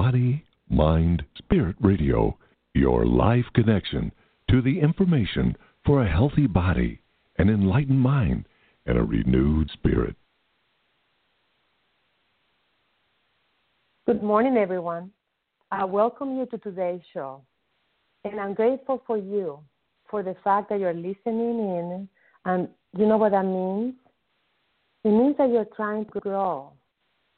Body, Mind, Spirit Radio, your life connection to the information for a healthy body, an enlightened mind, and a renewed spirit. Good morning, everyone. I welcome you to today's show. And I'm grateful for you for the fact that you're listening in. And you know what that means? It means that you're trying to grow,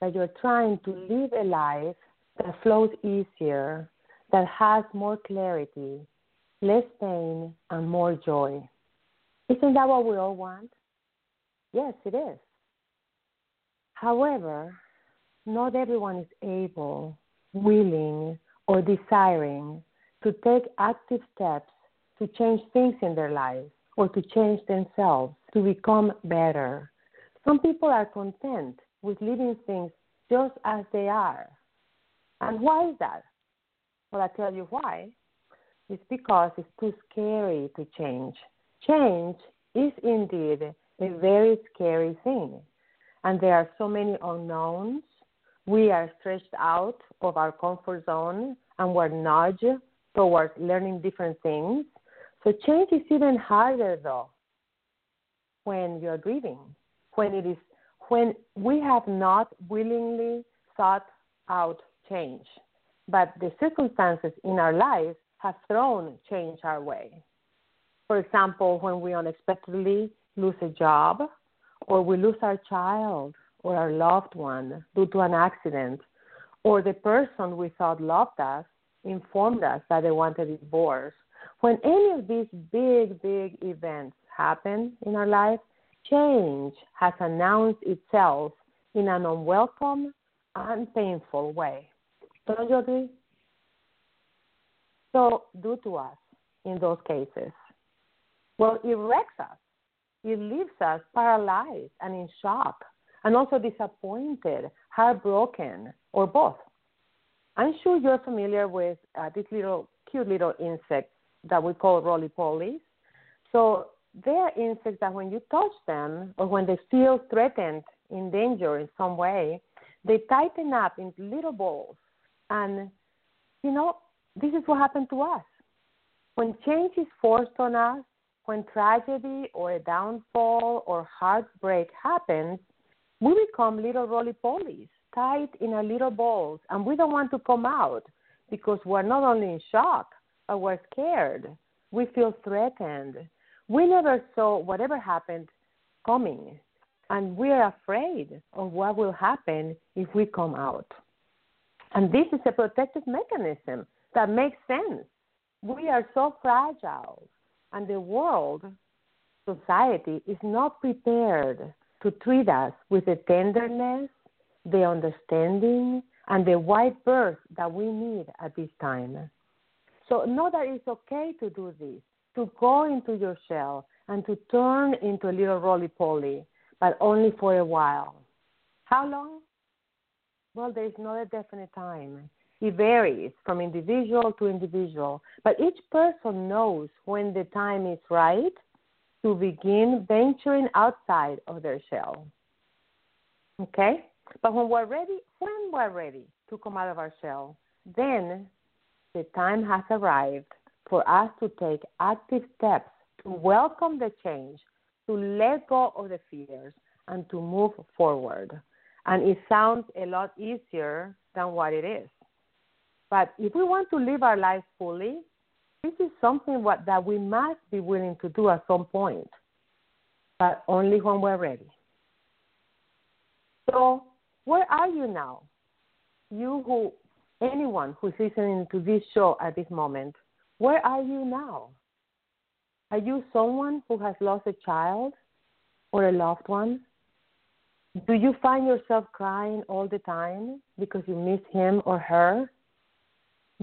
that you're trying to live a life that flows easier, that has more clarity, less pain, and more joy. Isn't that what we all want? Yes, it is. However, not everyone is able, willing, or desiring to take active steps to change things in their lives or to change themselves to become better. Some people are content with leaving things just as they are. And why is that? Well, I tell you why. It's because it's too scary to change. Change is indeed a very scary thing. And there are so many unknowns. We are stretched out of our comfort zone and we're nudged towards learning different things. So change is even harder though when you're grieving, when it is when we have not willingly sought out change, but the circumstances in our lives have thrown change our way. For example, when we unexpectedly lose a job, or we lose our child or our loved one due to an accident, or the person we thought loved us informed us that they wanted a divorce. When any of these big, big events happen in our life, change has announced itself in an unwelcome and painful way. Don't you agree? So, do to us in those cases. Well, it wrecks us. It leaves us paralyzed and in shock, and also disappointed, heartbroken, or both. I'm sure you're familiar with uh, little cute little insects that we call roly polies. So they are insects that when you touch them or when they feel threatened, in danger in some way, they tighten up into little balls. And, you know, this is what happened to us. When change is forced on us, when tragedy or a downfall or heartbreak happens, we become little roly polies tied in our little balls, and we don't want to come out because we're not only in shock, but we're scared. We feel threatened. We never saw whatever happened coming, and we're afraid of what will happen if we come out. And this is a protective mechanism that makes sense. We are so fragile, and the world, society, is not prepared to treat us with the tenderness the understanding, and the white birth that we need at this time. So know that it's okay to do this, to go into your shell and to turn into a little roly poly, but only for a while. How long? Well, there is not a definite time. It varies from individual to individual, but each person knows when the time is right to begin venturing outside of their shell. Okay? But when we're ready, when we're ready to come out of our shell, then the time has arrived for us to take active steps to welcome the change, to let go of the fears, and to move forward. And it sounds a lot easier than what it is. But if we want to live our life fully, this is something what, that we must be willing to do at some point, but only when we're ready. So where are you now? You who, anyone who's listening to this show at this moment, where are you now? Are you someone who has lost a child or a loved one? Do you find yourself crying all the time because you miss him or her?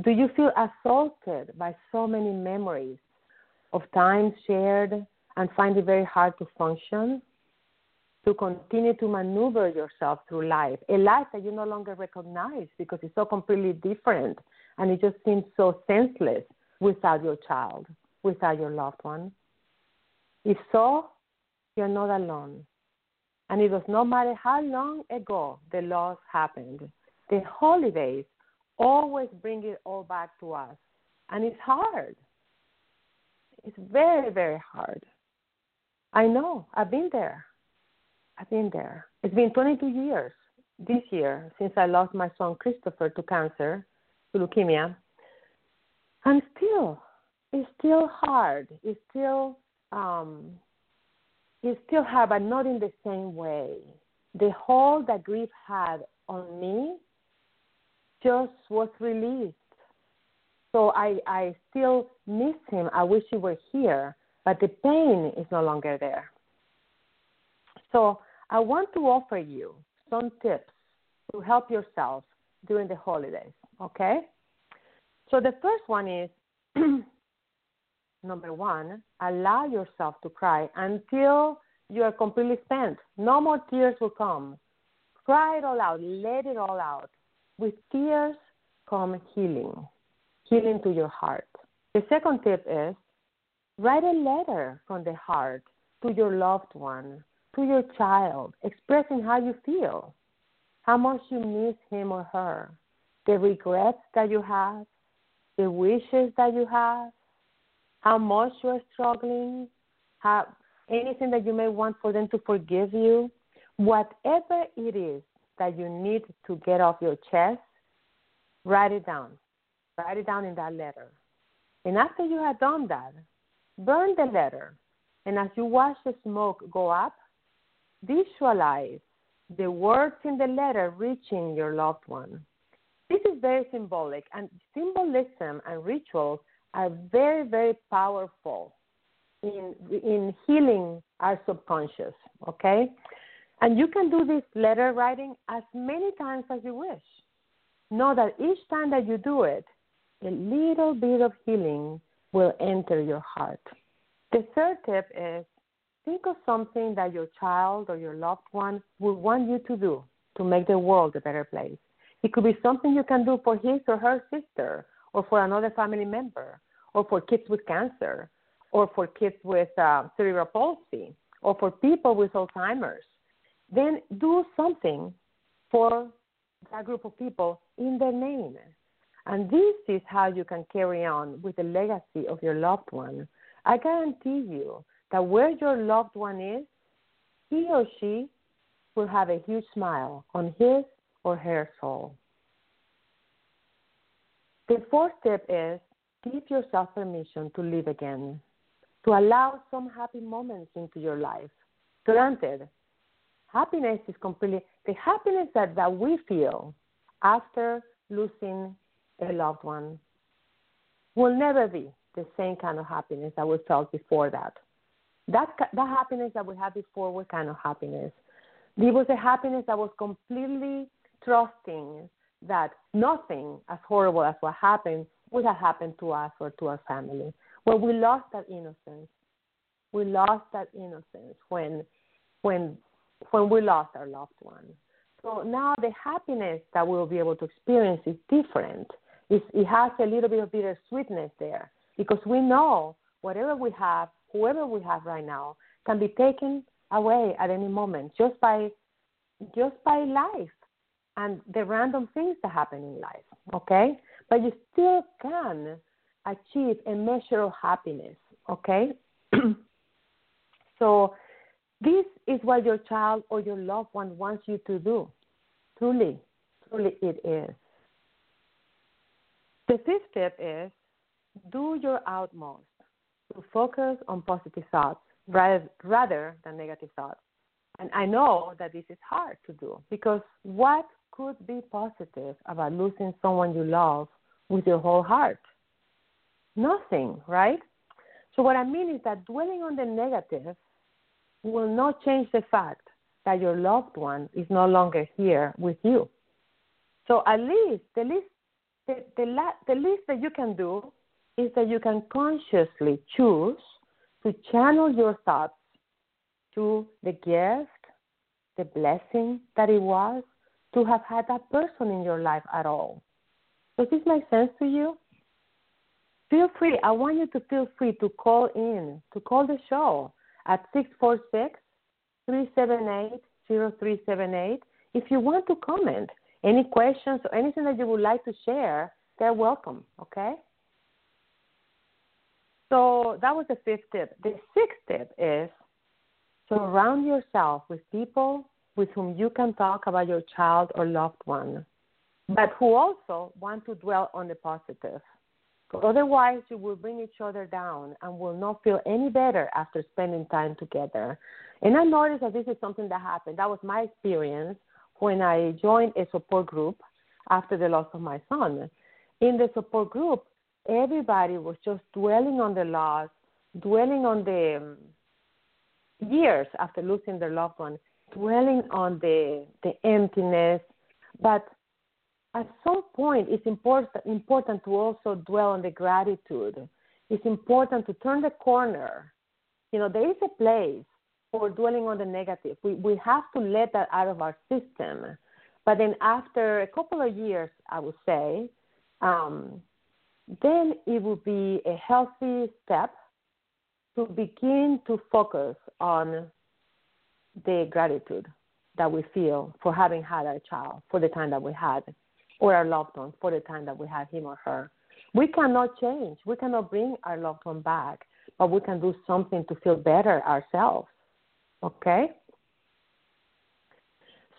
Do you feel assaulted by so many memories of times shared and find it very hard to function? to continue to maneuver yourself through life, a life that you no longer recognize because it's so completely different and it just seems so senseless without your child, without your loved one. If so, you're not alone. And it does not matter how long ago the loss happened. The holidays always bring it all back to us. And it's hard. It's very, very hard. I know. I've been there. I've been there. It's been 22 years this year since I lost my son Christopher to cancer, to leukemia. And still, it's still hard. It's still, um, it's still have, but not in the same way. The hold that grief had on me just was released. So I, I still miss him. I wish he were here, but the pain is no longer there. So I want to offer you some tips to help yourself during the holidays, okay? So the first one is number one, allow yourself to cry until you are completely spent. No more tears will come. Cry it all out, let it all out. With tears come healing, healing to your heart. The second tip is write a letter from the heart to your loved one, to your child, expressing how you feel, how much you miss him or her, the regrets that you have, the wishes that you have, how much you're struggling, how anything that you may want for them to forgive you, whatever it is that you need to get off your chest, write it down. Write it down in that letter. And after you have done that, burn the letter. And as you watch the smoke go up, visualize the words in the letter reaching your loved one. This is very symbolic, and symbolism and rituals are very, very powerful in in healing our subconscious. Okay, and you can do this letter writing as many times as you wish. Know that each time that you do it, a little bit of healing will enter your heart. The third tip is think of something that your child or your loved one would want you to do to make the world a better place. It could be something you can do for his or her sister, or for another family member, or for kids with cancer, or for kids with uh, cerebral palsy, or for people with Alzheimer's. Then do something for that group of people in their name. And this is how you can carry on with the legacy of your loved one. I guarantee you that where your loved one is, he or she will have a huge smile on his or her soul. The fourth step is give yourself permission to live again, to allow some happy moments into your life. Granted, happiness is completely the happiness that, that we feel after losing a loved one will never be the same kind of happiness that we felt before that. That that happiness that we had before was kind of happiness. It was a happiness that was completely trusting that nothing as horrible as what happened would have happened to us or to our family. Well, we lost that innocence. We lost that innocence when when when we lost our loved one. So now the happiness that we'll be able to experience is different. It's, it has a little bit of bitter sweetness there because we know whatever we have, whoever we have right now, can be taken away at any moment just by just by life and the random things that happen in life. Okay, but you still can achieve a measure of happiness. Okay, so this is what your child or your loved one wants you to do. Truly, truly it is. The fifth step is do your utmost to focus on positive thoughts rather, rather than negative thoughts. And I know that this is hard to do because what could be positive about losing someone you love with your whole heart? Nothing, right? So, what I mean is that dwelling on the negative will not change the fact that your loved one is no longer here with you. So at least the least the, the, la- the least that you can do is that you can consciously choose to channel your thoughts to the gift, the blessing that it was to have had that person in your life at all. Does this make sense to you? Feel free. I want you to feel free to call in, to call the show at 646 378 0378 if you want to comment. Any questions or anything that you would like to share, they're welcome, okay? So that was the fifth tip. The sixth tip is surround yourself with people with whom you can talk about your child or loved one, but who also want to dwell on the positive. Otherwise, you will bring each other down and will not feel any better after spending time together. And I noticed that this is something that happened. That was my experience when I joined a support group after the loss of my son. In the support group, everybody was just dwelling on the loss, dwelling on the um, years after losing their loved one, dwelling on the the emptiness. But at some point, it's important important to also dwell on the gratitude. It's important to turn the corner. You know, there is a place for dwelling on the negative. We we have to let that out of our system. But then after a couple of years, I would say, um, then it would be a healthy step to begin to focus on the gratitude that we feel for having had our child for the time that we had, or our loved one for the time that we had him or her. We cannot change. We cannot bring our loved one back, but we can do something to feel better ourselves. Okay?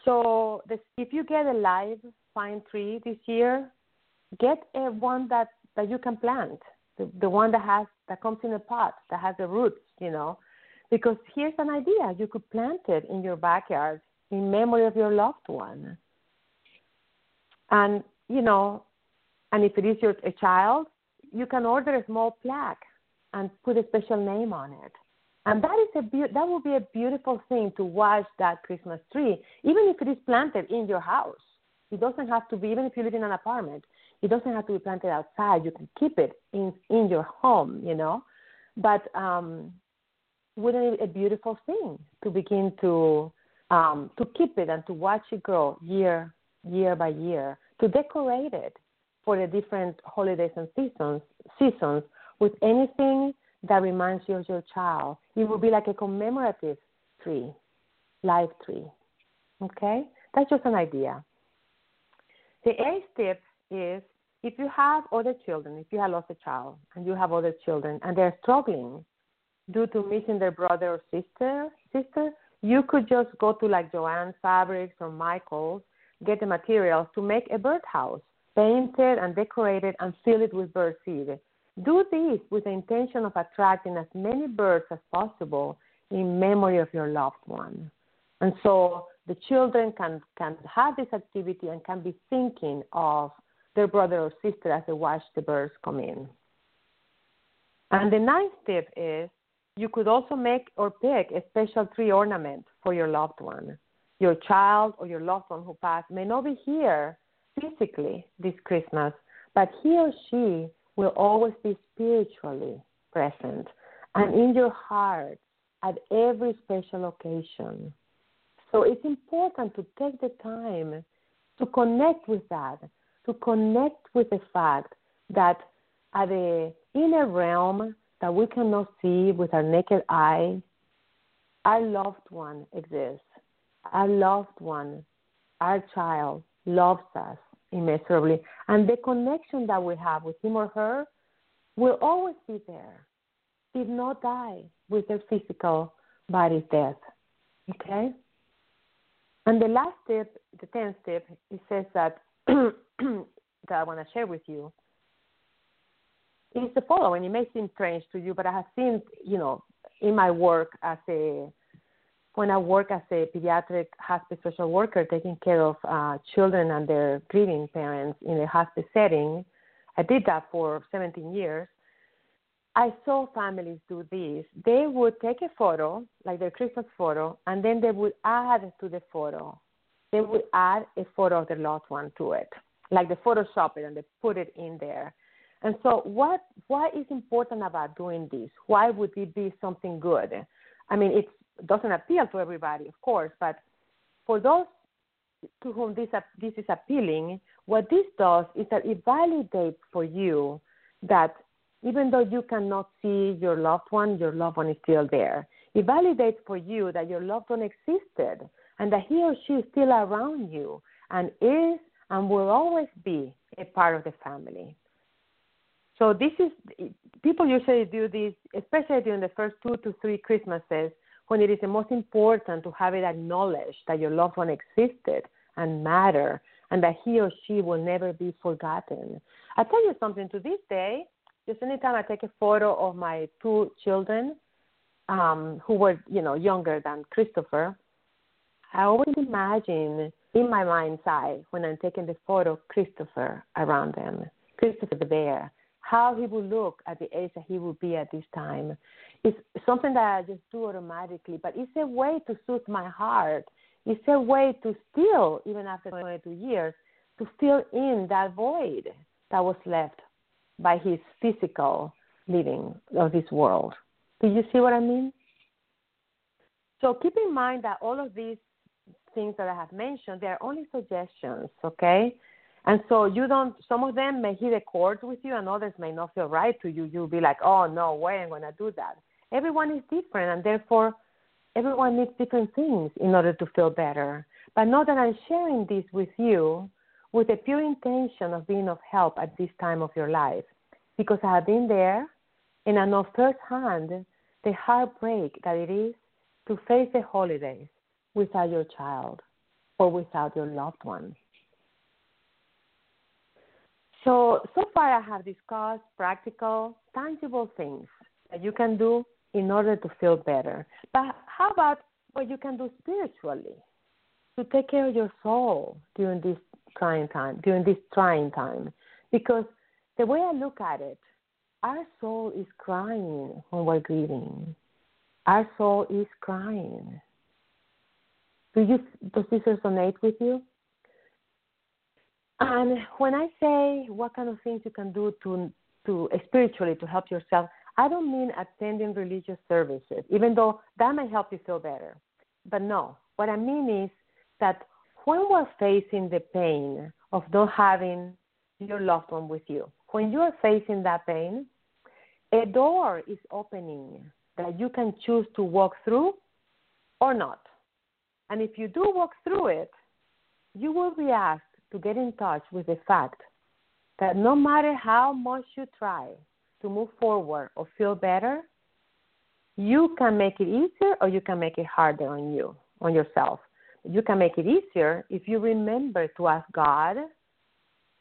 So this, if you get a live pine tree this year, get a one that, that you can plant, the, the one that has that comes in a pot that has the roots, you know. Because here's an idea: you could plant it in your backyard in memory of your loved one. And you know, and if it is your a child, you can order a small plaque and put a special name on it. And that is a be- that will be a beautiful thing to watch that Christmas tree, even if it is planted in your house. It doesn't have to be, even if you live in an apartment, it doesn't have to be planted outside. You can keep it in in your home, you know. But um, wouldn't it be a beautiful thing to begin to um, to keep it and to watch it grow year year by year, to decorate it for the different holidays and seasons seasons with anything that reminds you of your child. It will be like a commemorative tree, live tree. Okay? That's just an idea. The eighth tip is if you have other children, if you have lost a child and you have other children and they're struggling due to missing their brother or sister, sister, you could just go to like Joann Fabrics or Michaels, get the materials to make a birdhouse, paint it and decorate it and fill it with bird seed. Do this with the intention of attracting as many birds as possible in memory of your loved one. And so the children can, can have this activity and can be thinking of their brother or sister as they watch the birds come in. And the ninth tip is you could also make or pick a special tree ornament for your loved one. Your child or your loved one who passed may not be here physically this Christmas, but he or she will always be spiritually present and in your heart at every special occasion. So it's important to take the time to connect with that, to connect with the fact that at the inner realm that we cannot see with our naked eye, our loved one exists. Our loved one, our child, loves us immeasurably. And the connection that we have with him or her will always be there, did not die with their physical body's death. Okay? And the last tip, the tenth tip, it says that that I want to share with you is the following. It may seem strange to you, but I have seen, you know, in my work as a when I work as a pediatric hospice social worker taking care of uh, children and their grieving parents in a hospice setting, I did that for 17 years. I saw families do this. They would take a photo, like their Christmas photo, and then they would add to the photo. They would add a photo of their loved one to it, like they Photoshop it and they put it in there. And so, what what is important about doing this? Why would it be something good? I mean, it doesn't appeal to everybody, of course, but for those to whom this this is appealing, what this does is that it validates for you that even though you cannot see your loved one, your loved one is still there. It validates for you that your loved one existed and that he or she is still around you and is and will always be a part of the family. So this is people usually do this, especially during the first two to three Christmases, when it is the most important to have it acknowledged that your loved one existed and matter, and that he or she will never be forgotten. I tell you something. To this day, just anytime I take a photo of my two children, um, who were you know younger than Christopher, I always imagine in my mind's eye when I'm taking the photo Christopher around them, Christopher the bear, how he would look at the age that he would be at this time. It's something that I just do automatically, but it's a way to soothe my heart. It's a way to still, even after 22 years, to fill in that void that was left by his physical living of this world. Do you see what I mean? So keep in mind that all of these things that I have mentioned, they are only suggestions, okay? And so you don't, some of them may hit a chord with you and others may not feel right to you. You'll be like, oh, no way, I'm going to do that. Everyone is different and therefore everyone needs different things in order to feel better. But know that I'm sharing this with you with a pure intention of being of help at this time of your life because I have been there and I know firsthand the heartbreak that it is to face the holidays without your child or without your loved one. So, so far I have discussed practical, tangible things that you can do in order to feel better. But how about what you can do spiritually to take care of your soul during this trying time, during this trying time? Because the way I look at it, our soul is crying when we're grieving. Our soul is crying. Do you does this resonate with you? And when I say what kind of things you can do to to spiritually to help yourself, I don't mean attending religious services, even though that may help you feel better. But no, what I mean is that when we're facing the pain of not having your loved one with you, when you are facing that pain, a door is opening that you can choose to walk through or not. And if you do walk through it, you will be asked to get in touch with the fact that no matter how much you try to move forward or feel better, you can make it easier or you can make it harder on you, on yourself. You can make it easier if you remember to ask God,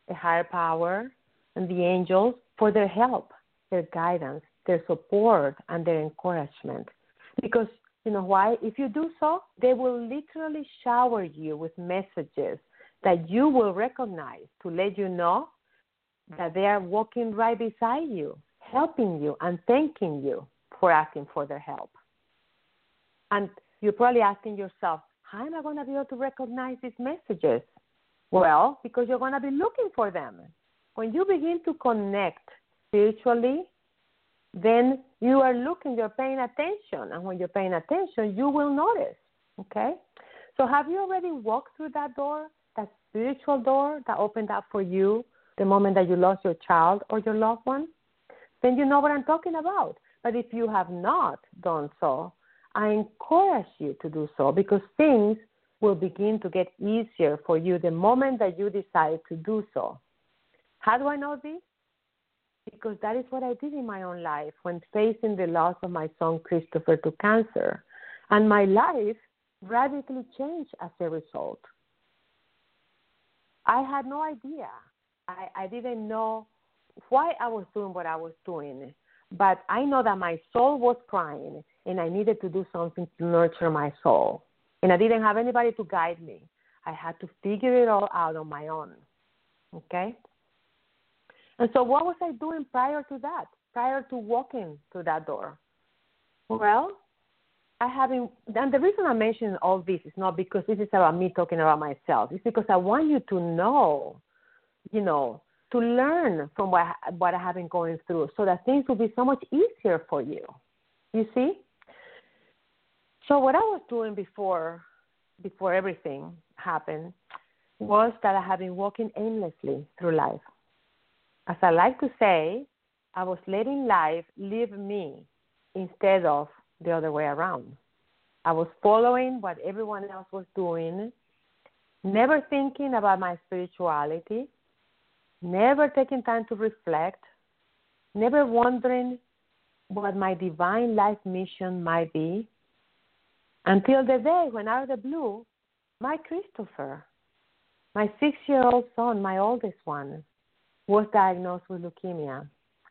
the higher power, and the angels for their help, their guidance, their support, and their encouragement. Because you know why? If you do so, they will literally shower you with messages that you will recognize to let you know that they are walking right beside you, helping you, and thanking you for asking for their help. And you're probably asking yourself, how am I going to be able to recognize these messages? Well, because you're going to be looking for them. When you begin to connect spiritually then you are looking, you're paying attention. And when you're paying attention, you will notice. Okay? So have you already walked through that door, that spiritual door that opened up for you the moment that you lost your child or your loved one? Then you know what I'm talking about. But if you have not done so, I encourage you to do so because things will begin to get easier for you the moment that you decide to do so. How do I know this? because that is what I did in my own life when facing the loss of my son Christopher to cancer. And my life radically changed as a result. I had no idea. I, I didn't know why I was doing what I was doing. But I know that my soul was crying and I needed to do something to nurture my soul. And I didn't have anybody to guide me. I had to figure it all out on my own. Okay? And so, what was I doing prior to that, prior to walking through that door? Well, I haven't, and the reason I mention all this is not because this is about me talking about myself. It's because I want you to know, you know, to learn from what, what I have been going through so that things will be so much easier for you. You see? So what I was doing before before everything happened was that I have been walking aimlessly through life. As I like to say, I was letting life live me instead of the other way around. I was following what everyone else was doing, never thinking about my spirituality, never taking time to reflect, never wondering what my divine life mission might be, until the day when, out of the blue, my Christopher, my six year old son, my oldest one, was diagnosed with leukemia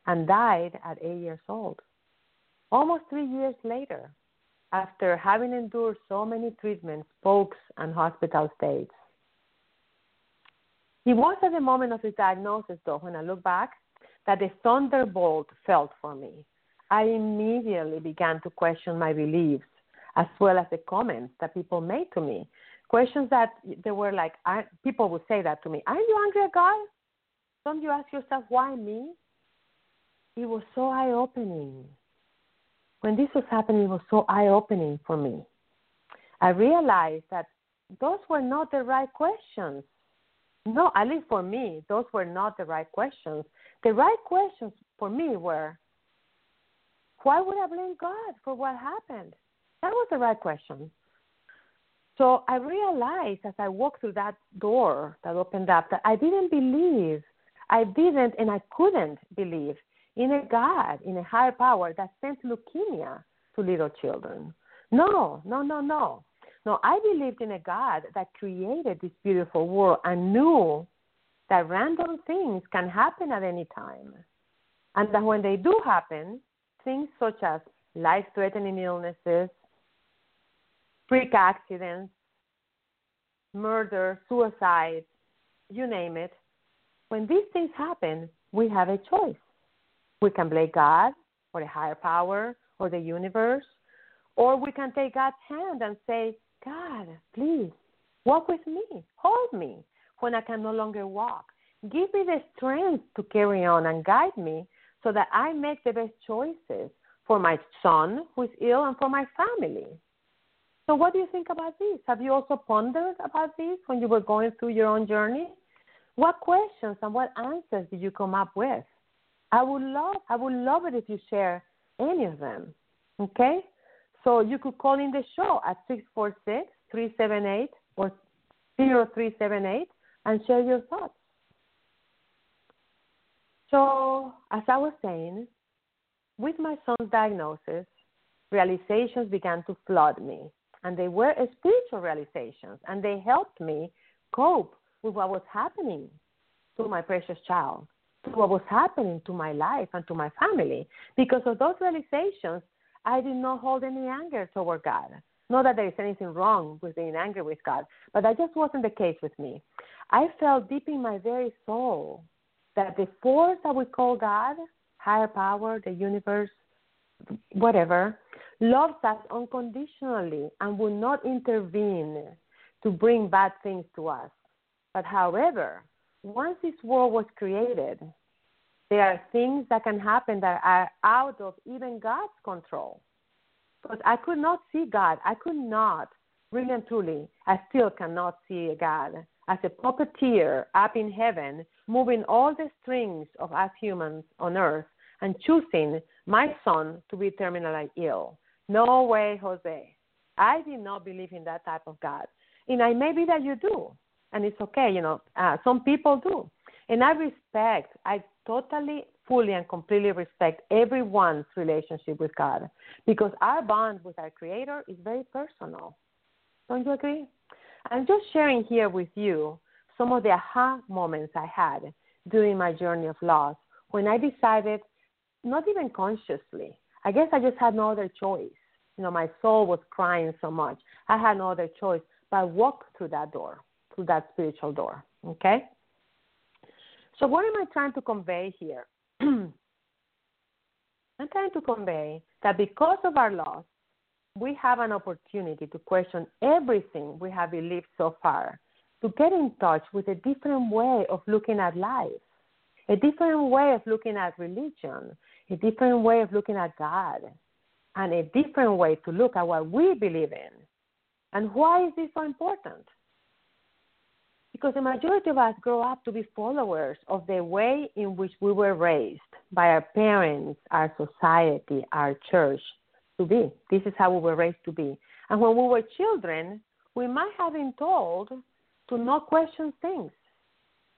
and died at eight years old. Almost three years later, after having endured so many treatments, pokes, and hospital stays. It was at the moment of his diagnosis, though, when I look back, that the thunderbolt fell for me. I immediately began to question my beliefs as well as the comments that people made to me. Questions that they were like, I, people would say that to me Aren't you angry at God? Don't you ask yourself, why me? It was so eye opening. When this was happening, it was so eye opening for me. I realized that those were not the right questions. No, at least for me, those were not the right questions. The right questions for me were why would I blame God for what happened? That was the right question. So I realized as I walked through that door that opened up that I didn't believe, I didn't and I couldn't believe in a God, in a higher power that sent leukemia to little children. No, no, no, no. No, I believed in a God that created this beautiful world and knew that random things can happen at any time. And that when they do happen, things such as life threatening illnesses, freak accidents, murder, suicide, you name it, when these things happen, we have a choice. We can blame God or a higher power or the universe, or we can take God's hand and say, God, please walk with me, hold me when I can no longer walk. Give me the strength to carry on and guide me so that I make the best choices for my son who is ill and for my family. So, what do you think about this? Have you also pondered about this when you were going through your own journey? What questions and what answers did you come up with? I would love, I would love it if you share any of them. Okay, so you could call in the show at six four six three seven eight or zero three seven eight and share your thoughts. So, as I was saying, with my son's diagnosis, realizations began to flood me. And they were spiritual realizations, and they helped me cope with what was happening to my precious child, to what was happening to my life and to my family. Because of those realizations, I did not hold any anger toward God. Not that there is anything wrong with being angry with God, but that just wasn't the case with me. I felt deep in my very soul that the force that we call God, higher power, the universe, whatever, loves us unconditionally and will not intervene to bring bad things to us. But however, once this world was created, there are things that can happen that are out of even God's control. Because I could not see God. I could not, really and truly, I still cannot see God as a puppeteer up in heaven, moving all the strings of us humans on earth and choosing my son to be terminally ill. No way, Jose. I did not believe in that type of God. And I may be that you do, and it's okay, you know, uh, some people do. And I respect, I totally, fully, and completely respect everyone's relationship with God because our bond with our Creator is very personal. Don't you agree? I'm just sharing here with you some of the aha moments I had during my journey of loss when I decided, not even consciously, I guess I just had no other choice. You know, my soul was crying so much. I had no other choice but walk through that door, through that spiritual door. Okay? So, what am I trying to convey here? I'm trying to convey that because of our loss, we have an opportunity to question everything we have believed so far, to get in touch with a different way of looking at life, a different way of looking at religion, a different way of looking at God, and a different way to look at what we believe in. And why is this so important? Because the majority of us grow up to be followers of the way in which we were raised by our parents, our society, our church, to be. This is how we were raised to be. And when we were children, we might have been told to not question things.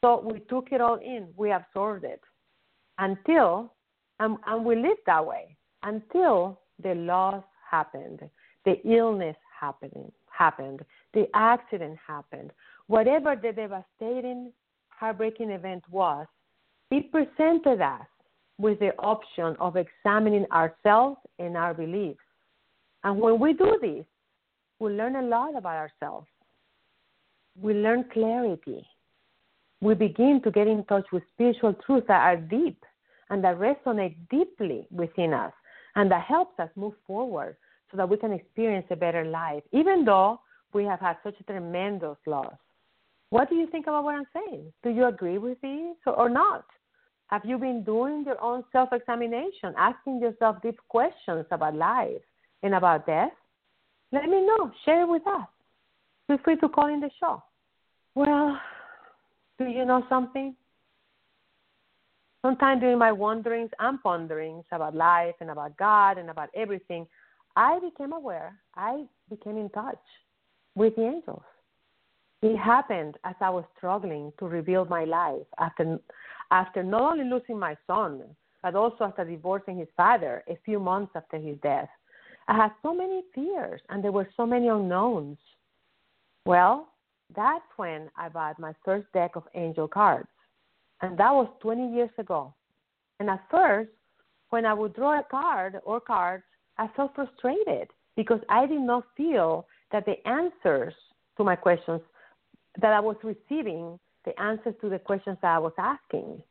So we took it all in, we absorbed it until, and, and we lived that way until the loss happened, the illness happened, happened, the accident happened, whatever the devastating, heartbreaking event was, it presented us with the option of examining ourselves and our beliefs. And when we do this, we learn a lot about ourselves. We learn clarity. We begin to get in touch with spiritual truths that are deep and that resonate deeply within us and that helps us move forward so that we can experience a better life, even though we have had such a tremendous loss. What do you think about what I'm saying? Do you agree with this or not? Have you been doing your own self examination, asking yourself deep questions about life and about death? Let me know. Share it with us. Feel free to call in the show. Well, do you know something? Sometimes during my wanderings and ponderings about life and about God and about everything, I became aware, I became in touch with the angels. It happened as I was struggling to rebuild my life after, after not only losing my son, but also after divorcing his father a few months after his death. I had so many fears and there were so many unknowns. Well, that's when I bought my first deck of angel cards. And that was 20 years ago. And at first, when I would draw a card or cards, I felt frustrated because I did not feel that the answers to my questions that I was receiving, the answers to the questions that I was asking.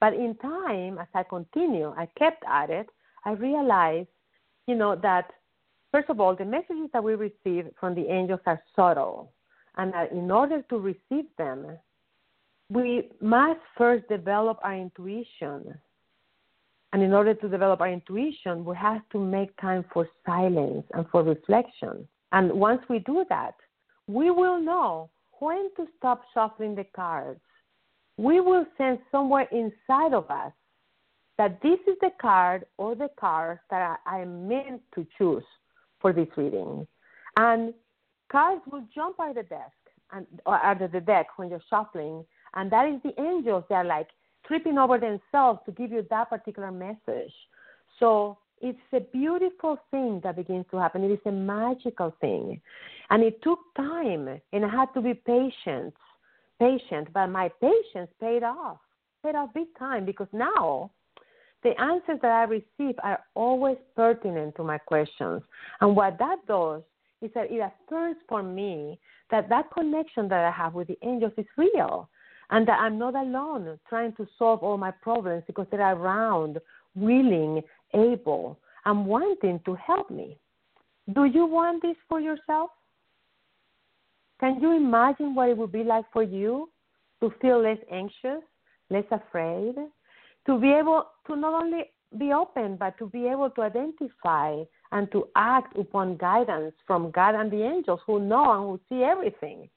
But in time, as I continued, I kept at it, I realized, you know, that first of all, the messages that we receive from the angels are subtle. And that in order to receive them, we must first develop our intuition. And in order to develop our intuition, we have to make time for silence and for reflection. And once we do that, we will know when to stop shuffling the cards. We will sense somewhere inside of us that this is the card or the cards that I am meant to choose for this reading. And cards will jump out of the desk and or out of the deck when you're shuffling, and that is the angels. They're like tripping over themselves to give you that particular message. So it's a beautiful thing that begins to happen. It is a magical thing. And it took time and I had to be patient, patient, but my patience paid off. Paid off big time because now the answers that I receive are always pertinent to my questions. And what that does is that it affirms for me that that connection that I have with the angels is real and that I'm not alone trying to solve all my problems because they're around, willing, able, and wanting to help me. Do you want this for yourself? Can you imagine what it would be like for you to feel less anxious, less afraid, to be able to not only be open, but to be able to identify and to act upon guidance from God and the angels who know and who see everything?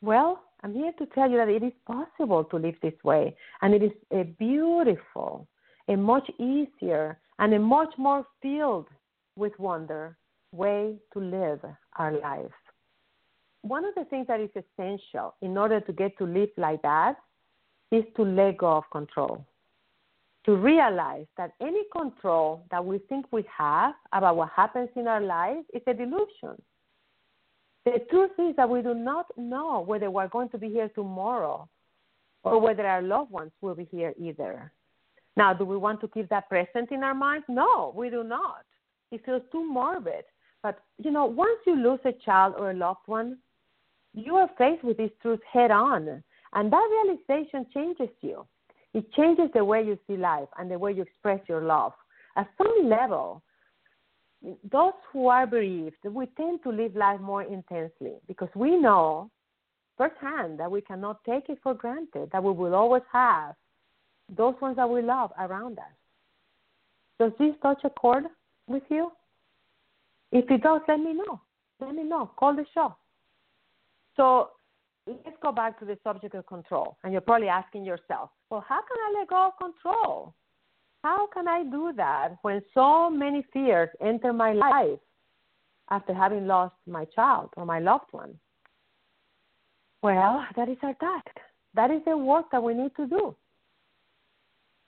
Well, I'm here to tell you that it is possible to live this way, and it is a beautiful, a much easier, and a much more filled with wonder way to live our life. One of the things that is essential in order to get to live like that is to let go of control. To realize that any control that we think we have about what happens in our life is a delusion. The truth is that we do not know whether we're going to be here tomorrow or whether our loved ones will be here either. Now, do we want to keep that present in our minds? No, we do not. It feels too morbid. But, you know, once you lose a child or a loved one, you are faced with this truth head on. And that realization changes you. It changes the way you see life and the way you express your love. At some level, those who are bereaved, we tend to live life more intensely because we know firsthand that we cannot take it for granted, that we will always have those ones that we love around us. Does this touch a chord with you? If it does, let me know. Let me know. Call the show. So let's go back to the subject of control. And you're probably asking yourself, well, how can I let go of control? How can I do that when so many fears enter my life after having lost my child or my loved one? Well, that is our task. That is the work that we need to do.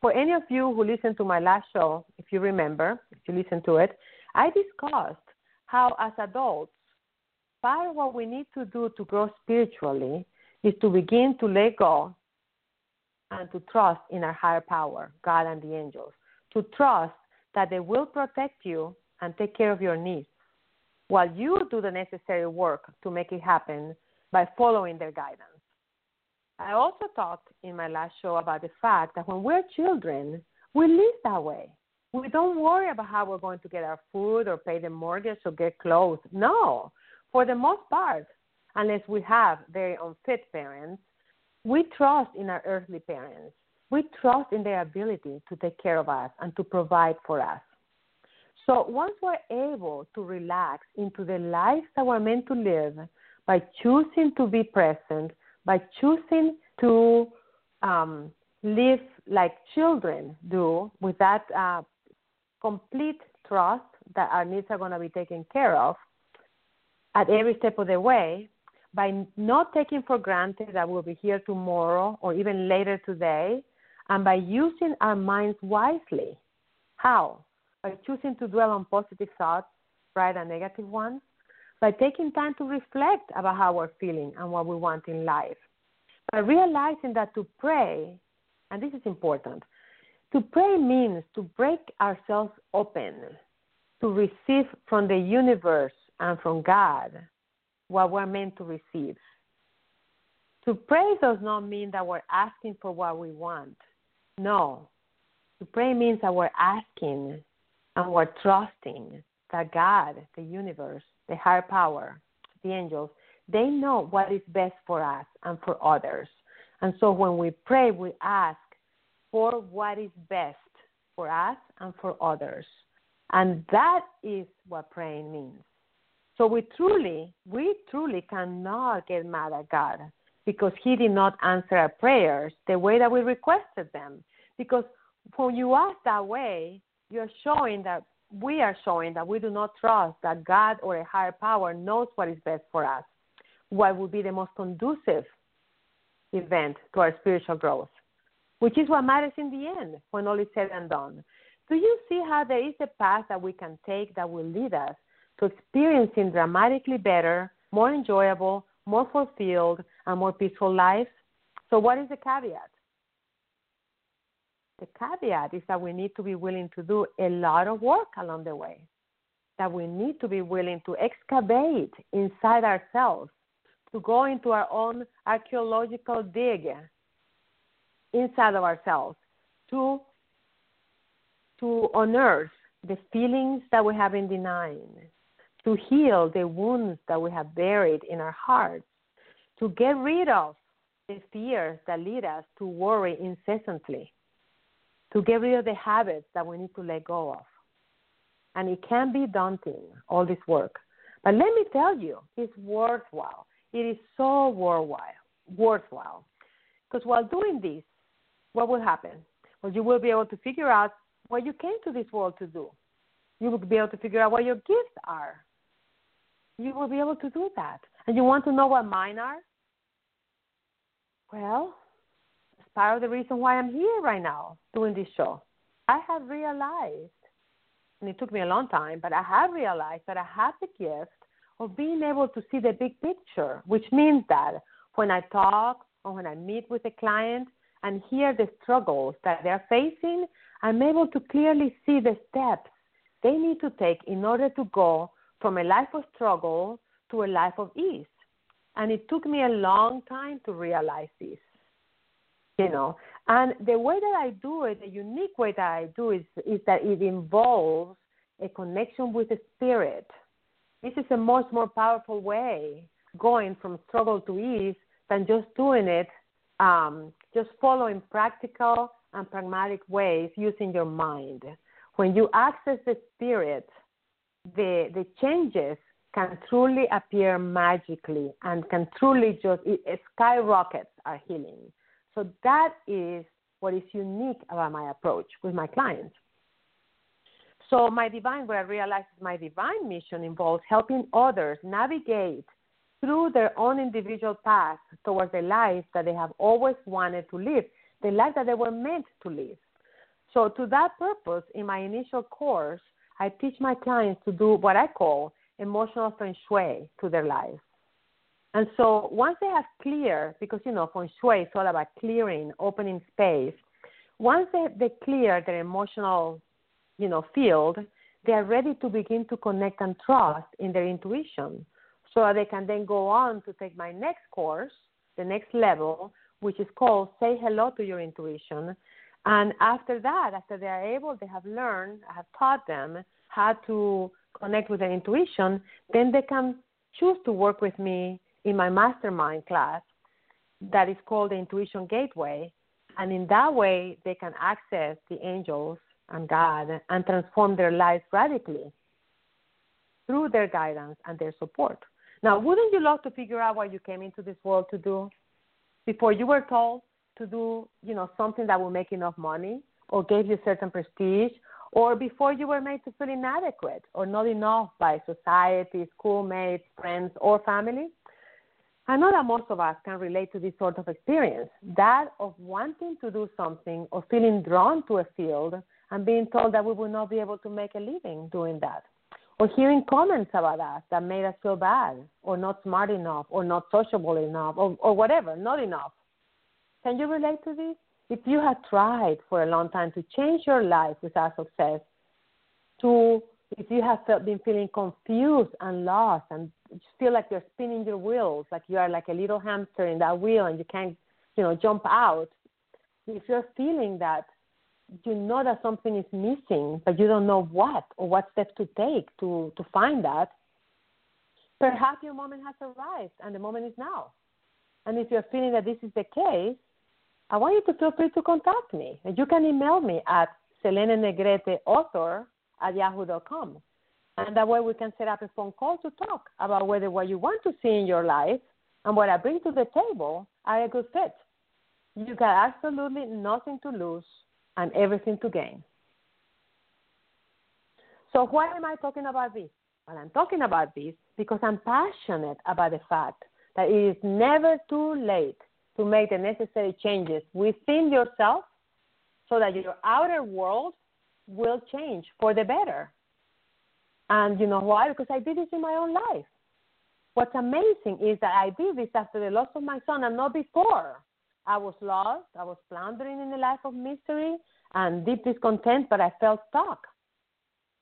For any of you who listened to my last show, if you remember, if you listened to it, I discussed how, as adults, part of what we need to do to grow spiritually is to begin to let go and to trust in our higher power, God and the angels, to trust that they will protect you and take care of your needs while you do the necessary work to make it happen by following their guidance. I also talked in my last show about the fact that when we're children, we live that way. We don't worry about how we're going to get our food or pay the mortgage or get clothes. No, for the most part, unless we have very unfit parents, we trust in our earthly parents. We trust in their ability to take care of us and to provide for us. So once we're able to relax into the life that we're meant to live by choosing to be present, by choosing to um, live like children do with that uh, complete trust that our needs are going to be taken care of at every step of the way, by not taking for granted that we'll be here tomorrow or even later today, and by using our minds wisely. How? By choosing to dwell on positive thoughts, right, and negative ones, by taking time to reflect about how we're feeling and what we want in life, by realizing that to pray, and this is important, to pray means to break ourselves open to receive from the universe and from God what we're meant to receive. To pray does not mean that we're asking for what we want. No. To pray means that we're asking and we're trusting that God, the universe, the higher power, the angels, they know what is best for us and for others. And so when we pray, we ask for what is best for us and for others. And that is what praying means. So we truly, we truly cannot get mad at God because He did not answer our prayers the way that we requested them. Because when you ask that way, you're showing that we are showing that we do not trust that God or a higher power knows what is best for us, what would be the most conducive event to our spiritual growth, which is what matters in the end when all is said and done. Do you see how there is a path that we can take that will lead us to experiencing dramatically better, more enjoyable, more fulfilled, and more peaceful lives? So, what is the caveat? The caveat is that we need to be willing to do a lot of work along the way, that we need to be willing to excavate inside ourselves, to go into our own archaeological dig inside of ourselves, to, to unearth the feelings that we have been denying, to heal the wounds that we have buried in our hearts, to get rid of the fears that lead us to worry incessantly to get rid of the habits that we need to let go of. And it can be daunting, all this work. But let me tell you, it's worthwhile. It is so worthwhile. Worthwhile. Because while doing this, what will happen? Well, you will be able to figure out what you came to this world to do. You will be able to figure out what your gifts are. You will be able to do that. And you want to know what mine are? Well, part of the reason why I'm here right now doing this show. I have realized, and it took me a long time, but I have realized that I have the gift of being able to see the big picture, which means that when I talk or when I meet with a client and hear the struggles that they're facing, I'm able to clearly see the steps they need to take in order to go from a life of struggle to a life of ease. And it took me a long time to realize this you know. And the way that I do it, the unique way that I do it, is is that it involves a connection with the spirit. This is a much more powerful way going from struggle to ease than just doing it, um, just following practical and pragmatic ways using your mind. When you access the spirit, the the changes can truly appear magically and can truly just it, it skyrockets our healing. So that is what is unique about my approach with my clients. So my divine, where I realized my divine mission involves helping others navigate through their own individual path towards the life that they have always wanted to live, the life that they were meant to live. So, to that purpose, in my initial course, I teach my clients to do what I call emotional feng shui to their lives. And so, once they have clear, because you know, feng shui is all about clearing, opening space. Once they, they clear their emotional, you know, field, they are ready to begin to connect and trust in their intuition so they can then go on to take my next course, the next level, which is called Say Hello to Your Intuition. And after that, after they are able, they have learned, I have taught them how to connect with their intuition, then they can choose to work with me in my mastermind class that is called the Intuition Gateway. And in that way, they can access the angels and God and transform their lives radically through their guidance and their support. Now, wouldn't you love to figure out what you came into this world to do before you were told to do, you know, something that will make enough money or gave you certain prestige or before you were made to feel inadequate or not enough by society, schoolmates, friends, or family? I know that most of us can relate to this sort of experience that of wanting to do something or feeling drawn to a field and being told that we will not be able to make a living doing that or hearing comments about us that made us feel bad or not smart enough or not sociable enough or, or whatever, not enough. Can you relate to this? If you have tried for a long time to change your life without success, to if you have felt, been feeling confused and lost and feel like you're spinning your wheels, like you are like a little hamster in that wheel and you can't, you know, jump out. If you're feeling that you know that something is missing, but you don't know what or what steps to take to, to find that, perhaps your moment has arrived and the moment is now. And if you're feeling that this is the case, I want you to feel free to contact me. You can email me at Selene Negrete author at yahoo.com. And that way we can set up a phone call to talk about whether what you want to see in your life and what I bring to the table are a good fit. You got absolutely nothing to lose and everything to gain. So, why am I talking about this? Well, I'm talking about this because I'm passionate about the fact that it is never too late to make the necessary changes within yourself so that your outer world will change for the better. And you know why? Because I did this in my own life. What's amazing is that I did this after the loss of my son and not before. I was lost. I was floundering in a life of misery and deep discontent, but I felt stuck.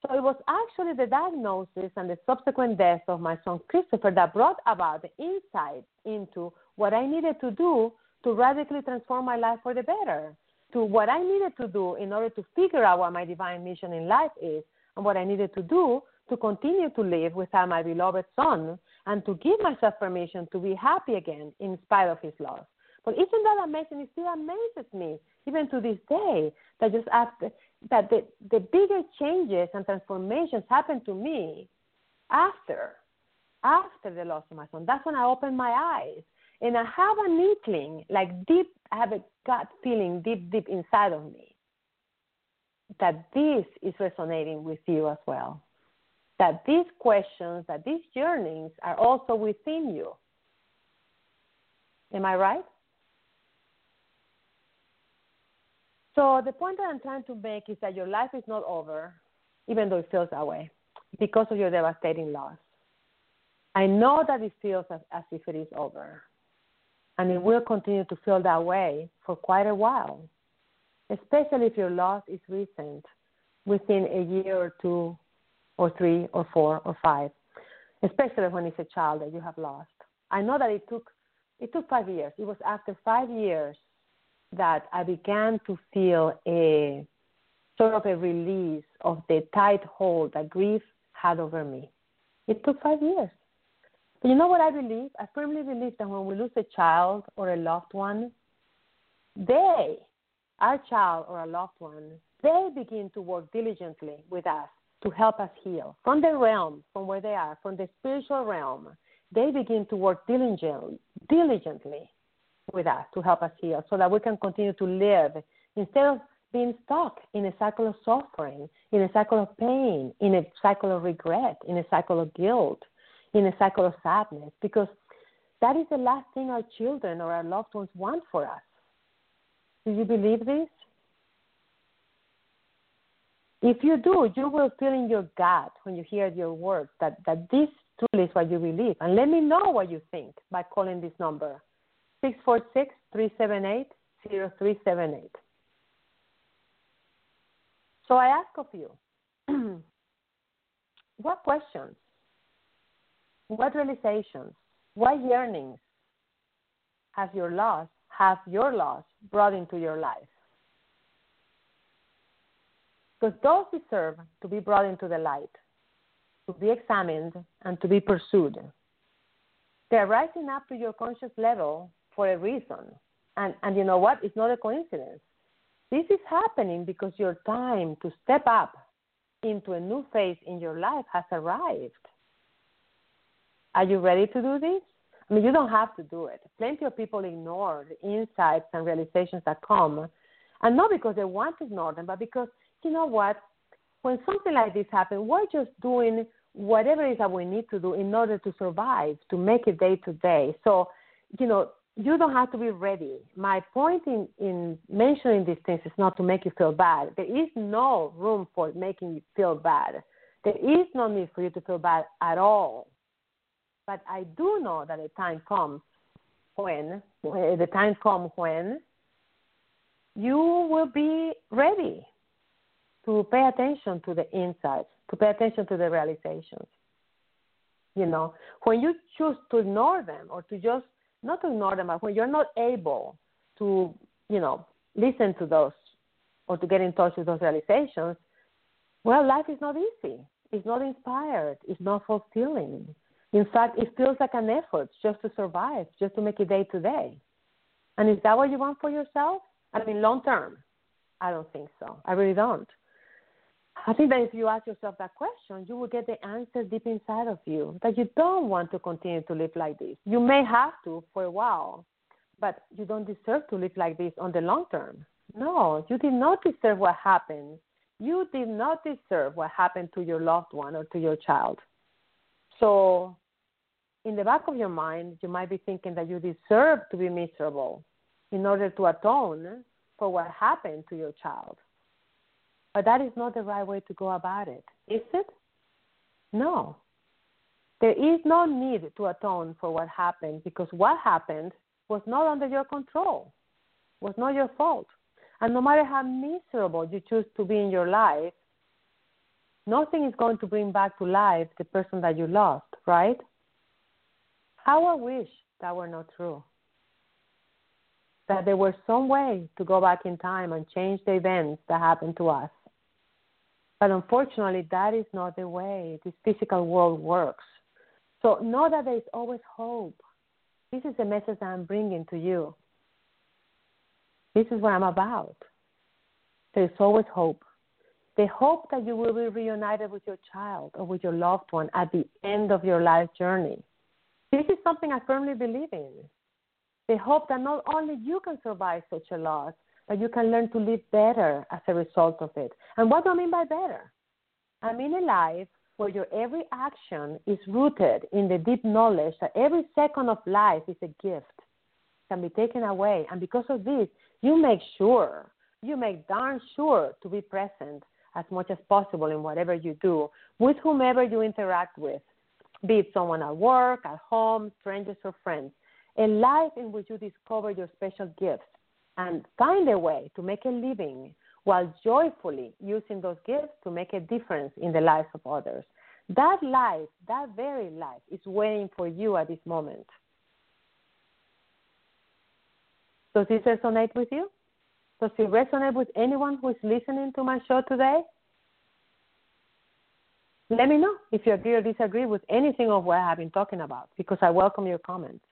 So it was actually the diagnosis and the subsequent death of my son Christopher that brought about the insight into what I needed to do to radically transform my life for the better, to what I needed to do in order to figure out what my divine mission in life is, and what I needed to do to continue to live without my beloved son and to give myself permission to be happy again in spite of his loss. But isn't that amazing? It still amazes me, even to this day, that just after that the, the bigger changes and transformations happened to me after after the loss of my son. That's when I opened my eyes and I have an inkling, like deep, I have a gut feeling deep, deep inside of me that this is resonating with you as well. That these questions, that these yearnings are also within you. Am I right? So the point that I'm trying to make is that your life is not over, even though it feels that way, because of your devastating loss. I know that it feels as, as if it is over, and it will continue to feel that way for quite a while, especially if your loss is recent, within a year or two, or three, or four, or five, especially when it's a child that you have lost. I know that it took it took five years. It was after five years that I began to feel a sort of a release of the tight hold that grief had over me. It took five years. But you know what I believe? I firmly believe that when we lose a child or a loved one, they, our child or a loved one, they begin to work diligently with us to help us heal from the realm, from where they are, from the spiritual realm. They begin to work diligently, diligently with us to help us heal so that we can continue to live instead of being stuck in a cycle of suffering, in a cycle of pain, in a cycle of regret, in a cycle of guilt, in a cycle of sadness. Because that is the last thing our children or our loved ones want for us. Do you believe this? If you do, you will feel in your gut when you hear your words that, that this truly is what you believe. And let me know what you think by calling this number 646 378 0378. So I ask of you what questions, what realizations, what yearnings have your loss, have your loss brought into your life? Because those deserve to be brought into the light, to be examined, and to be pursued. They are rising up to your conscious level for a reason. And, and you know what? It's not a coincidence. This is happening because your time to step up into a new phase in your life has arrived. Are you ready to do this? I mean, you don't have to do it. Plenty of people ignore the insights and realizations that come, and not because they want to ignore them, but because you know what? When something like this happens, we're just doing whatever it is that we need to do in order to survive, to make it day to day. So, you know, you don't have to be ready. My point in, in mentioning these things is not to make you feel bad. There is no room for making you feel bad. There is no need for you to feel bad at all. But I do know that the time comes when, when the time comes when you will be ready to pay attention to the insights, to pay attention to the realizations. You know, when you choose to ignore them or to just not ignore them, but when you're not able to, you know, listen to those or to get in touch with those realizations, well, life is not easy. It's not inspired. It's not fulfilling. In fact, it feels like an effort just to survive, just to make it day to day. And is that what you want for yourself? I mean, long term, I don't think so. I really don't. I think that if you ask yourself that question, you will get the answer deep inside of you that you don't want to continue to live like this. You may have to for a while, but you don't deserve to live like this on the long term. No, you did not deserve what happened. You did not deserve what happened to your loved one or to your child. So, in the back of your mind, you might be thinking that you deserve to be miserable in order to atone for what happened to your child but that is not the right way to go about it, is it? No. There is no need to atone for what happened because what happened was not under your control, was not your fault. And no matter how miserable you choose to be in your life, nothing is going to bring back to life the person that you lost, right? How I wish that were not true. That there was some way to go back in time and change the events that happened to us. But unfortunately, that is not the way this physical world works. So know that there is always hope. This is the message that I'm bringing to you. This is what I'm about. There is always hope. The hope that you will be reunited with your child or with your loved one at the end of your life journey. This is something I firmly believe in. The hope that not only you can survive such a loss, but you can learn to live better as a result of it. And what do I mean by better? I mean a life where your every action is rooted in the deep knowledge that every second of life is a gift, can be taken away. And because of this, you make sure, you make darn sure to be present as much as possible in whatever you do with whomever you interact with, be it someone at work, at home, strangers, or friends. A life in which you discover your special gifts and find a way to make a living while joyfully using those gifts to make a difference in the lives of others. That life, that very life, is waiting for you at this moment. Does this resonate with you? Does it resonate with anyone who is listening to my show today? Let me know if you agree or disagree with anything of what I have been talking about because I welcome your comments.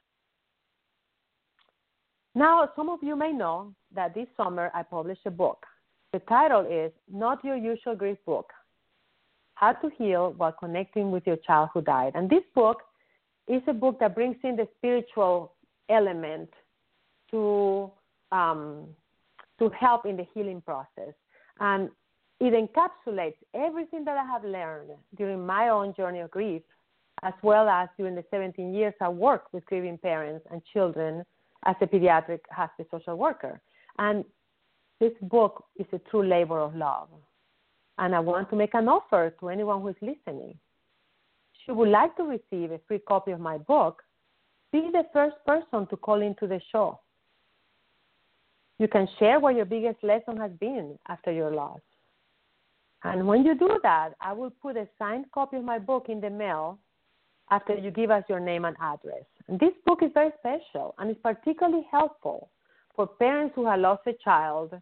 Now, some of you may know that this summer I published a book. The title is Not Your Usual Grief Book How to Heal While Connecting with Your Child Who Died. And this book is a book that brings in the spiritual element to, um, to help in the healing process. And it encapsulates everything that I have learned during my own journey of grief as well as during the 17 years I worked with grieving parents and children as a pediatric hospice social worker. And this book is a true labor of love. And I want to make an offer to anyone who is listening. If you would like to receive a free copy of my book, be the first person to call into the show. You can share what your biggest lesson has been after your loss. And when you do that, I will put a signed copy of my book in the mail after you give us your name and address. And this book is very special and is particularly helpful for parents who have lost a child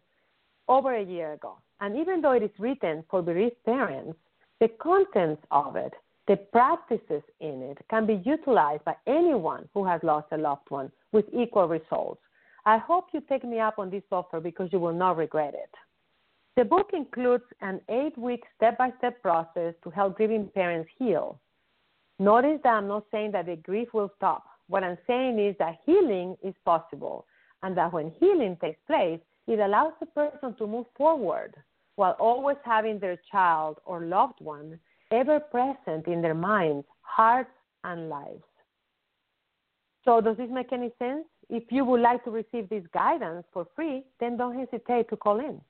over a year ago. And even though it is written for bereaved parents, the contents of it, the practices in it, can be utilized by anyone who has lost a loved one with equal results. I hope you take me up on this offer because you will not regret it. The book includes an eight week step by step process to help grieving parents heal Notice that I'm not saying that the grief will stop. What I'm saying is that healing is possible, and that when healing takes place, it allows the person to move forward while always having their child or loved one ever present in their minds, hearts, and lives. So, does this make any sense? If you would like to receive this guidance for free, then don't hesitate to call in.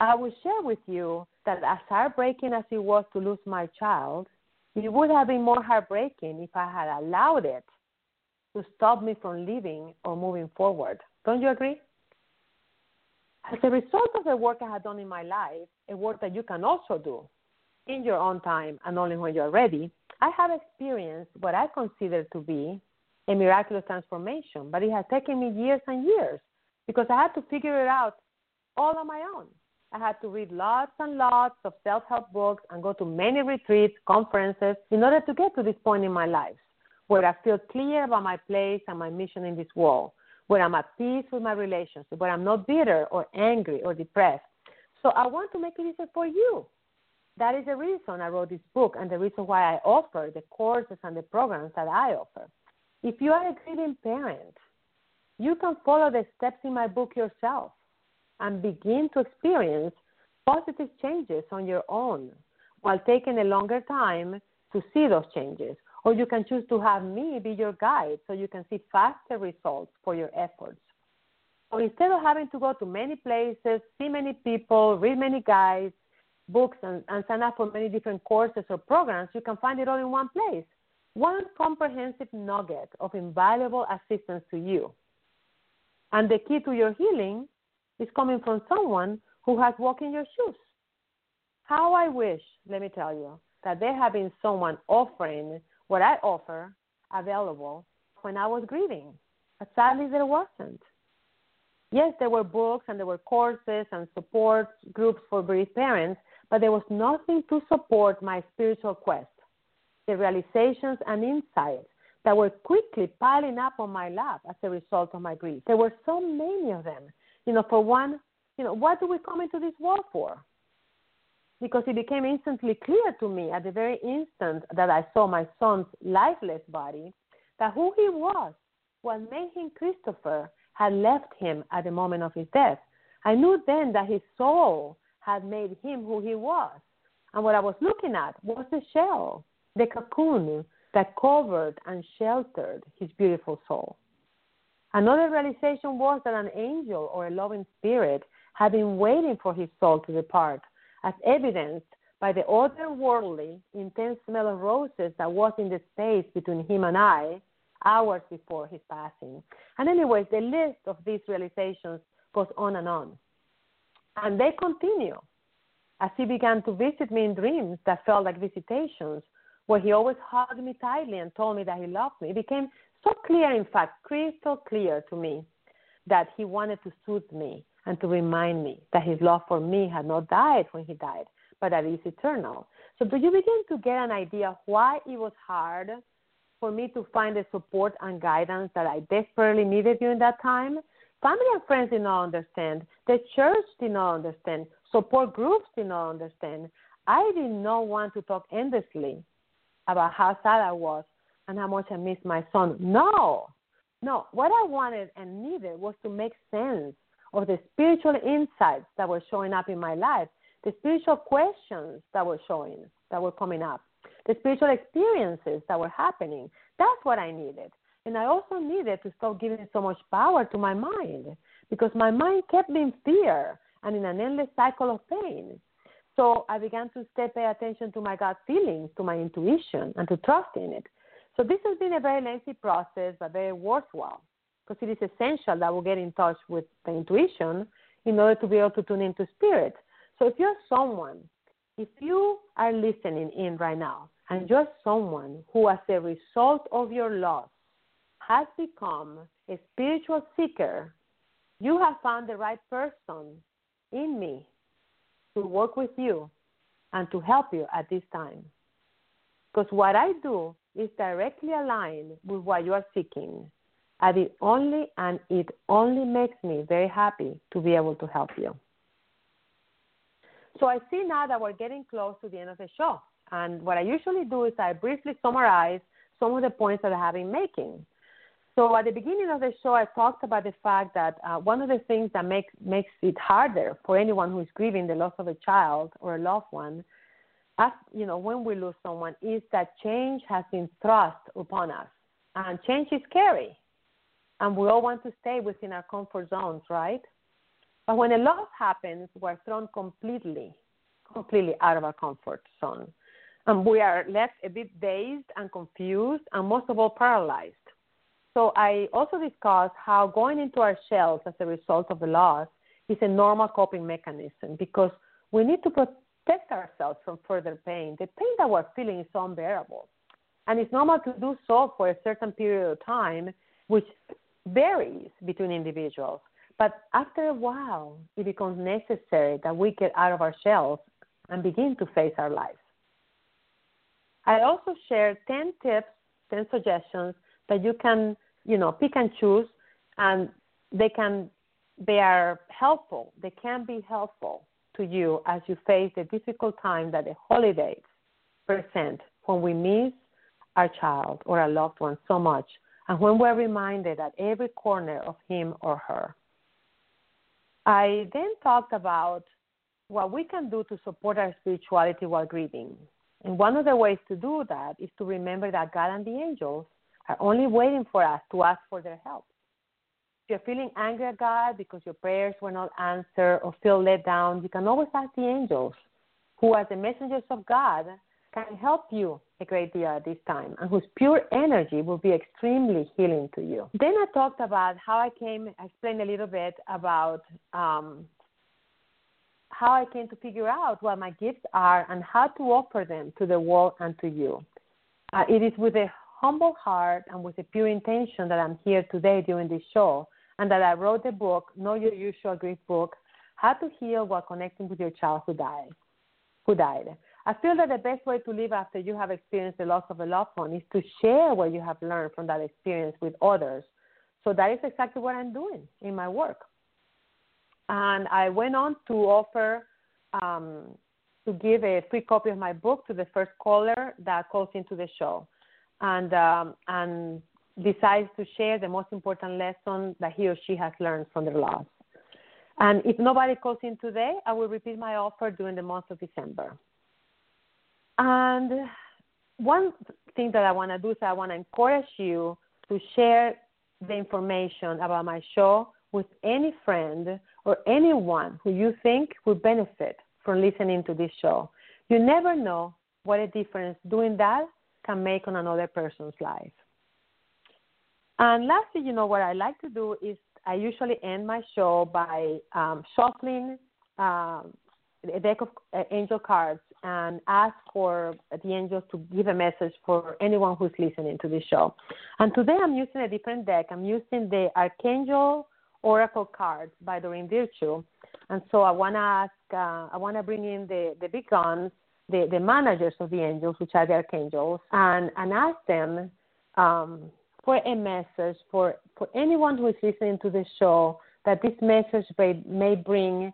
I will share with you that as heartbreaking as it was to lose my child, it would have been more heartbreaking if I had allowed it to stop me from living or moving forward. Don't you agree? As a result of the work I had done in my life, a work that you can also do in your own time and only when you're ready, I have experienced what I consider to be a miraculous transformation, but it has taken me years and years because I had to figure it out all on my own. I had to read lots and lots of self help books and go to many retreats, conferences in order to get to this point in my life where I feel clear about my place and my mission in this world, where I'm at peace with my relationship, where I'm not bitter or angry or depressed. So I want to make it easier for you. That is the reason I wrote this book and the reason why I offer the courses and the programs that I offer. If you are a grieving parent, you can follow the steps in my book yourself and begin to experience positive changes on your own while taking a longer time to see those changes. Or you can choose to have me be your guide so you can see faster results for your efforts. So instead of having to go to many places, see many people, read many guides, books, and, and sign up for many different courses or programs, you can find it all in one place. One comprehensive nugget of invaluable assistance to you. And the key to your healing is coming from someone who has walked in your shoes. How I wish, let me tell you, that there had been someone offering what I offer available when I was grieving. But sadly, there wasn't. Yes, there were books and there were courses and support groups for bereaved parents, but there was nothing to support my spiritual quest, the realizations and insights that were quickly piling up on my lap as a result of my grief. There were so many of them you know, for one, you know, what do we come into this world for? Because it became instantly clear to me at the very instant that I saw my son's lifeless body that who he was, what made him Christopher, had left him at the moment of his death. I knew then that his soul had made him who he was. And what I was looking at was the shell, the cocoon that covered and sheltered his beautiful soul. Another realization was that an angel or a loving spirit had been waiting for his soul to depart, as evidenced by the otherworldly, intense smell of roses that was in the space between him and I hours before his passing. And, anyways, the list of these realizations goes on and on. And they continue as he began to visit me in dreams that felt like visitations, where he always hugged me tightly and told me that he loved me. It became so clear, in fact, crystal clear to me that he wanted to soothe me and to remind me that his love for me had not died when he died, but that is eternal. So, do you begin to get an idea why it was hard for me to find the support and guidance that I desperately needed during that time? Family and friends did not understand. The church did not understand. Support groups did not understand. I did not want to talk endlessly about how sad I was and how much I miss my son. No, no. What I wanted and needed was to make sense of the spiritual insights that were showing up in my life, the spiritual questions that were showing, that were coming up. the spiritual experiences that were happening. That's what I needed. And I also needed to stop giving so much power to my mind because my mind kept me in fear and in an endless cycle of pain. So I began to stay pay attention to my gut feelings, to my intuition, and to trust in it. So this has been a very lengthy process, but very worthwhile because it is essential that we get in touch with the intuition in order to be able to tune into spirit. So if you're someone, if you are listening in right now, and you're someone who, as a result of your loss, has become a spiritual seeker, you have found the right person in me to work with you and to help you at this time. Because what I do is directly aligned with what you are seeking. And it only and it only makes me very happy to be able to help you. So I see now that we're getting close to the end of the show. And what I usually do is I briefly summarize some of the points that I have been making. So at the beginning of the show, I talked about the fact that uh, one of the things that makes makes it harder for anyone who is grieving the loss of a child or a loved one, you know, when we lose someone, is that change has been thrust upon us, and change is scary, and we all want to stay within our comfort zones, right? But when a loss happens, we're thrown completely, completely out of our comfort zone. And we are left a bit dazed and confused, and most of all, paralyzed. So I also discussed how going into our shells as a result of the loss is a normal coping mechanism because we need to protect ourselves from further pain. The pain that we're feeling is unbearable. And it's normal to do so for a certain period of time, which varies between individuals. But after a while, it becomes necessary that we get out of our shells and begin to face our lives. I also share 10 tips, 10 suggestions that you can, you know, pick and choose, and they can, they are helpful. They can be helpful to you as you face the difficult time that the holidays present when we miss our child or our loved one so much, and when we're reminded at every corner of him or her. I then talked about what we can do to support our spirituality while grieving. And one of the ways to do that is to remember that God and the angels are only waiting for us to ask for their help. If you're feeling angry at God because your prayers were not answered or feel let down, you can always ask the angels, who, as the messengers of God, can help you a great deal at this time and whose pure energy will be extremely healing to you. Then I talked about how I came, I explained a little bit about um, how I came to figure out what my gifts are and how to offer them to the world and to you. Uh, it is with a humble heart and with a pure intention that I'm here today during this show and that I wrote the book, Not Your Usual Grief book, How to Heal While Connecting with Your Child Who Died. Who died. I feel that the best way to live after you have experienced the loss of a loved one is to share what you have learned from that experience with others. So that is exactly what I'm doing in my work. And I went on to offer um, to give a free copy of my book to the first caller that calls into the show, and um, and decides to share the most important lesson that he or she has learned from their loss. And if nobody calls in today, I will repeat my offer during the month of December. And one thing that I want to do is I want to encourage you to share the information about my show with any friend or anyone who you think would benefit from listening to this show. You never know what a difference doing that can make on another person's life. And lastly, you know, what I like to do is I usually end my show by um, shuffling um, a deck of uh, angel cards and ask for the angels to give a message for anyone who's listening to this show. And today I'm using a different deck. I'm using the Archangel Oracle cards by Doreen Virtue. And so I want to ask, uh, I want to bring in the, the big guns, the, the managers of the angels, which are the archangels, and, and ask them um, for a message for, for anyone who is listening to the show that this message may, may bring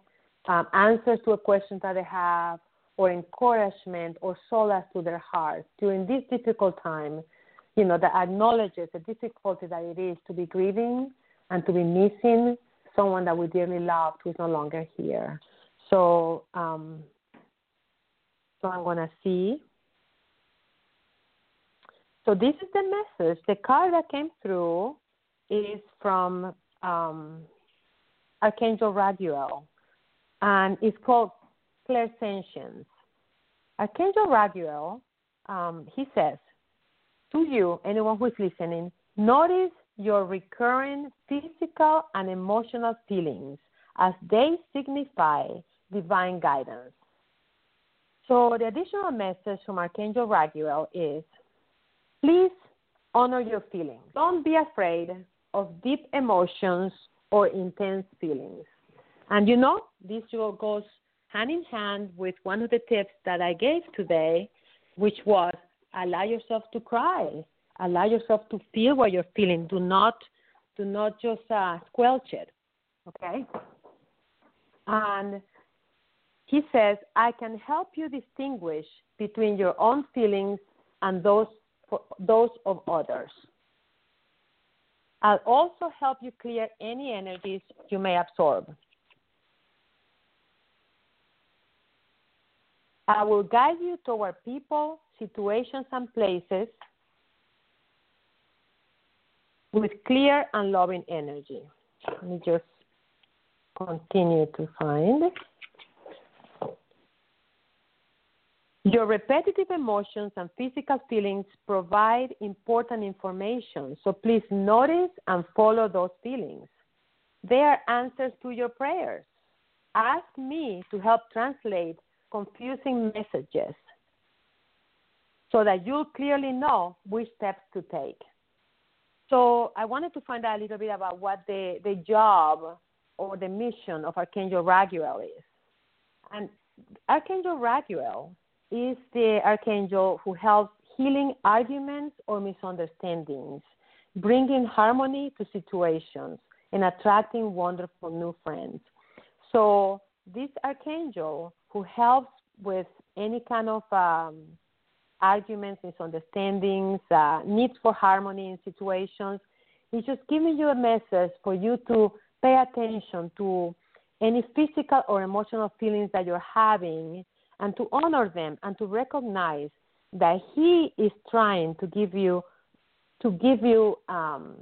um, answers to a question that they have or encouragement or solace to their hearts during this difficult time, you know, that acknowledges the difficulty that it is to be grieving and to be missing someone that we dearly loved who is no longer here. So, um, so I'm gonna see So this is the message. The card that came through is from um, Archangel Raguel, and it's called Clairsentience. Archangel Raguel, um, he says, to you, anyone who is listening, notice your recurring physical and emotional feelings as they signify divine guidance. So the additional message from Archangel Raguel is please honor your feelings. Don't be afraid of deep emotions or intense feelings. And you know, this goes hand in hand with one of the tips that I gave today, which was allow yourself to cry, allow yourself to feel what you're feeling. Do not, do not just uh, squelch it. Okay. And he says, I can help you distinguish between your own feelings and those those of others. I'll also help you clear any energies you may absorb. I will guide you toward people, situations, and places with clear and loving energy. Let me just continue to find. Your repetitive emotions and physical feelings provide important information, so please notice and follow those feelings. They are answers to your prayers. Ask me to help translate confusing messages so that you'll clearly know which steps to take. So I wanted to find out a little bit about what the, the job or the mission of Archangel Raguel is. And Archangel Raguel is the archangel who helps healing arguments or misunderstandings, bringing harmony to situations, and attracting wonderful new friends. So, this archangel who helps with any kind of um, arguments, misunderstandings, uh, needs for harmony in situations, is just giving you a message for you to pay attention to any physical or emotional feelings that you're having and to honor them and to recognize that he is trying to give you to give you um,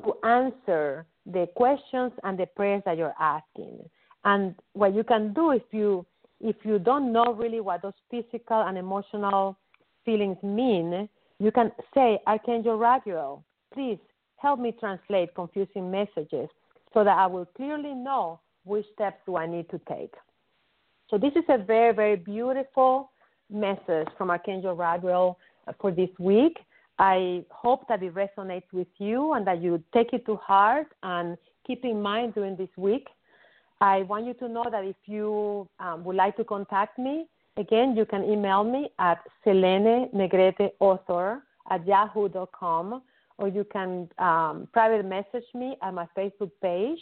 to answer the questions and the prayers that you're asking. And what you can do if you if you don't know really what those physical and emotional feelings mean, you can say, Archangel Raguel, please help me translate confusing messages so that I will clearly know which steps do I need to take. So this is a very, very beautiful message from Archangel Raguel for this week. I hope that it resonates with you and that you take it to heart and keep in mind during this week. I want you to know that if you um, would like to contact me, again, you can email me at Selene Negrete author at yahoo.com or you can um, private message me at my Facebook page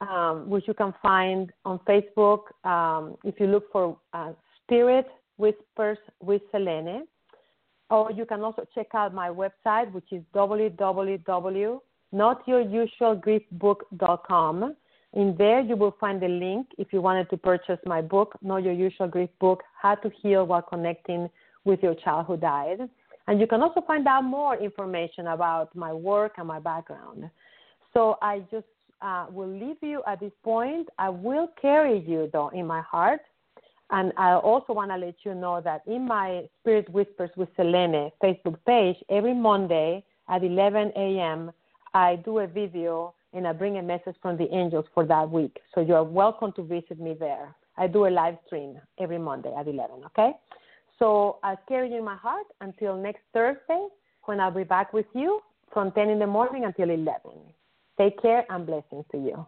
um, which you can find on Facebook um, if you look for uh, Spirit Whispers with Selene. Or you can also check out my website, which is www.notyourusualgriefbook.com. In there, you will find the link if you wanted to purchase my book, Not Your Usual Grief Book How to Heal While Connecting with Your Child Who Died. And you can also find out more information about my work and my background. So I just uh, will leave you at this point. I will carry you, though, in my heart. And I also want to let you know that in my Spirit Whispers with Selene Facebook page, every Monday at 11 a.m., I do a video and I bring a message from the angels for that week. So you are welcome to visit me there. I do a live stream every Monday at 11, okay? So I'll carry you in my heart until next Thursday when I'll be back with you from 10 in the morning until 11. Take care and blessings to you.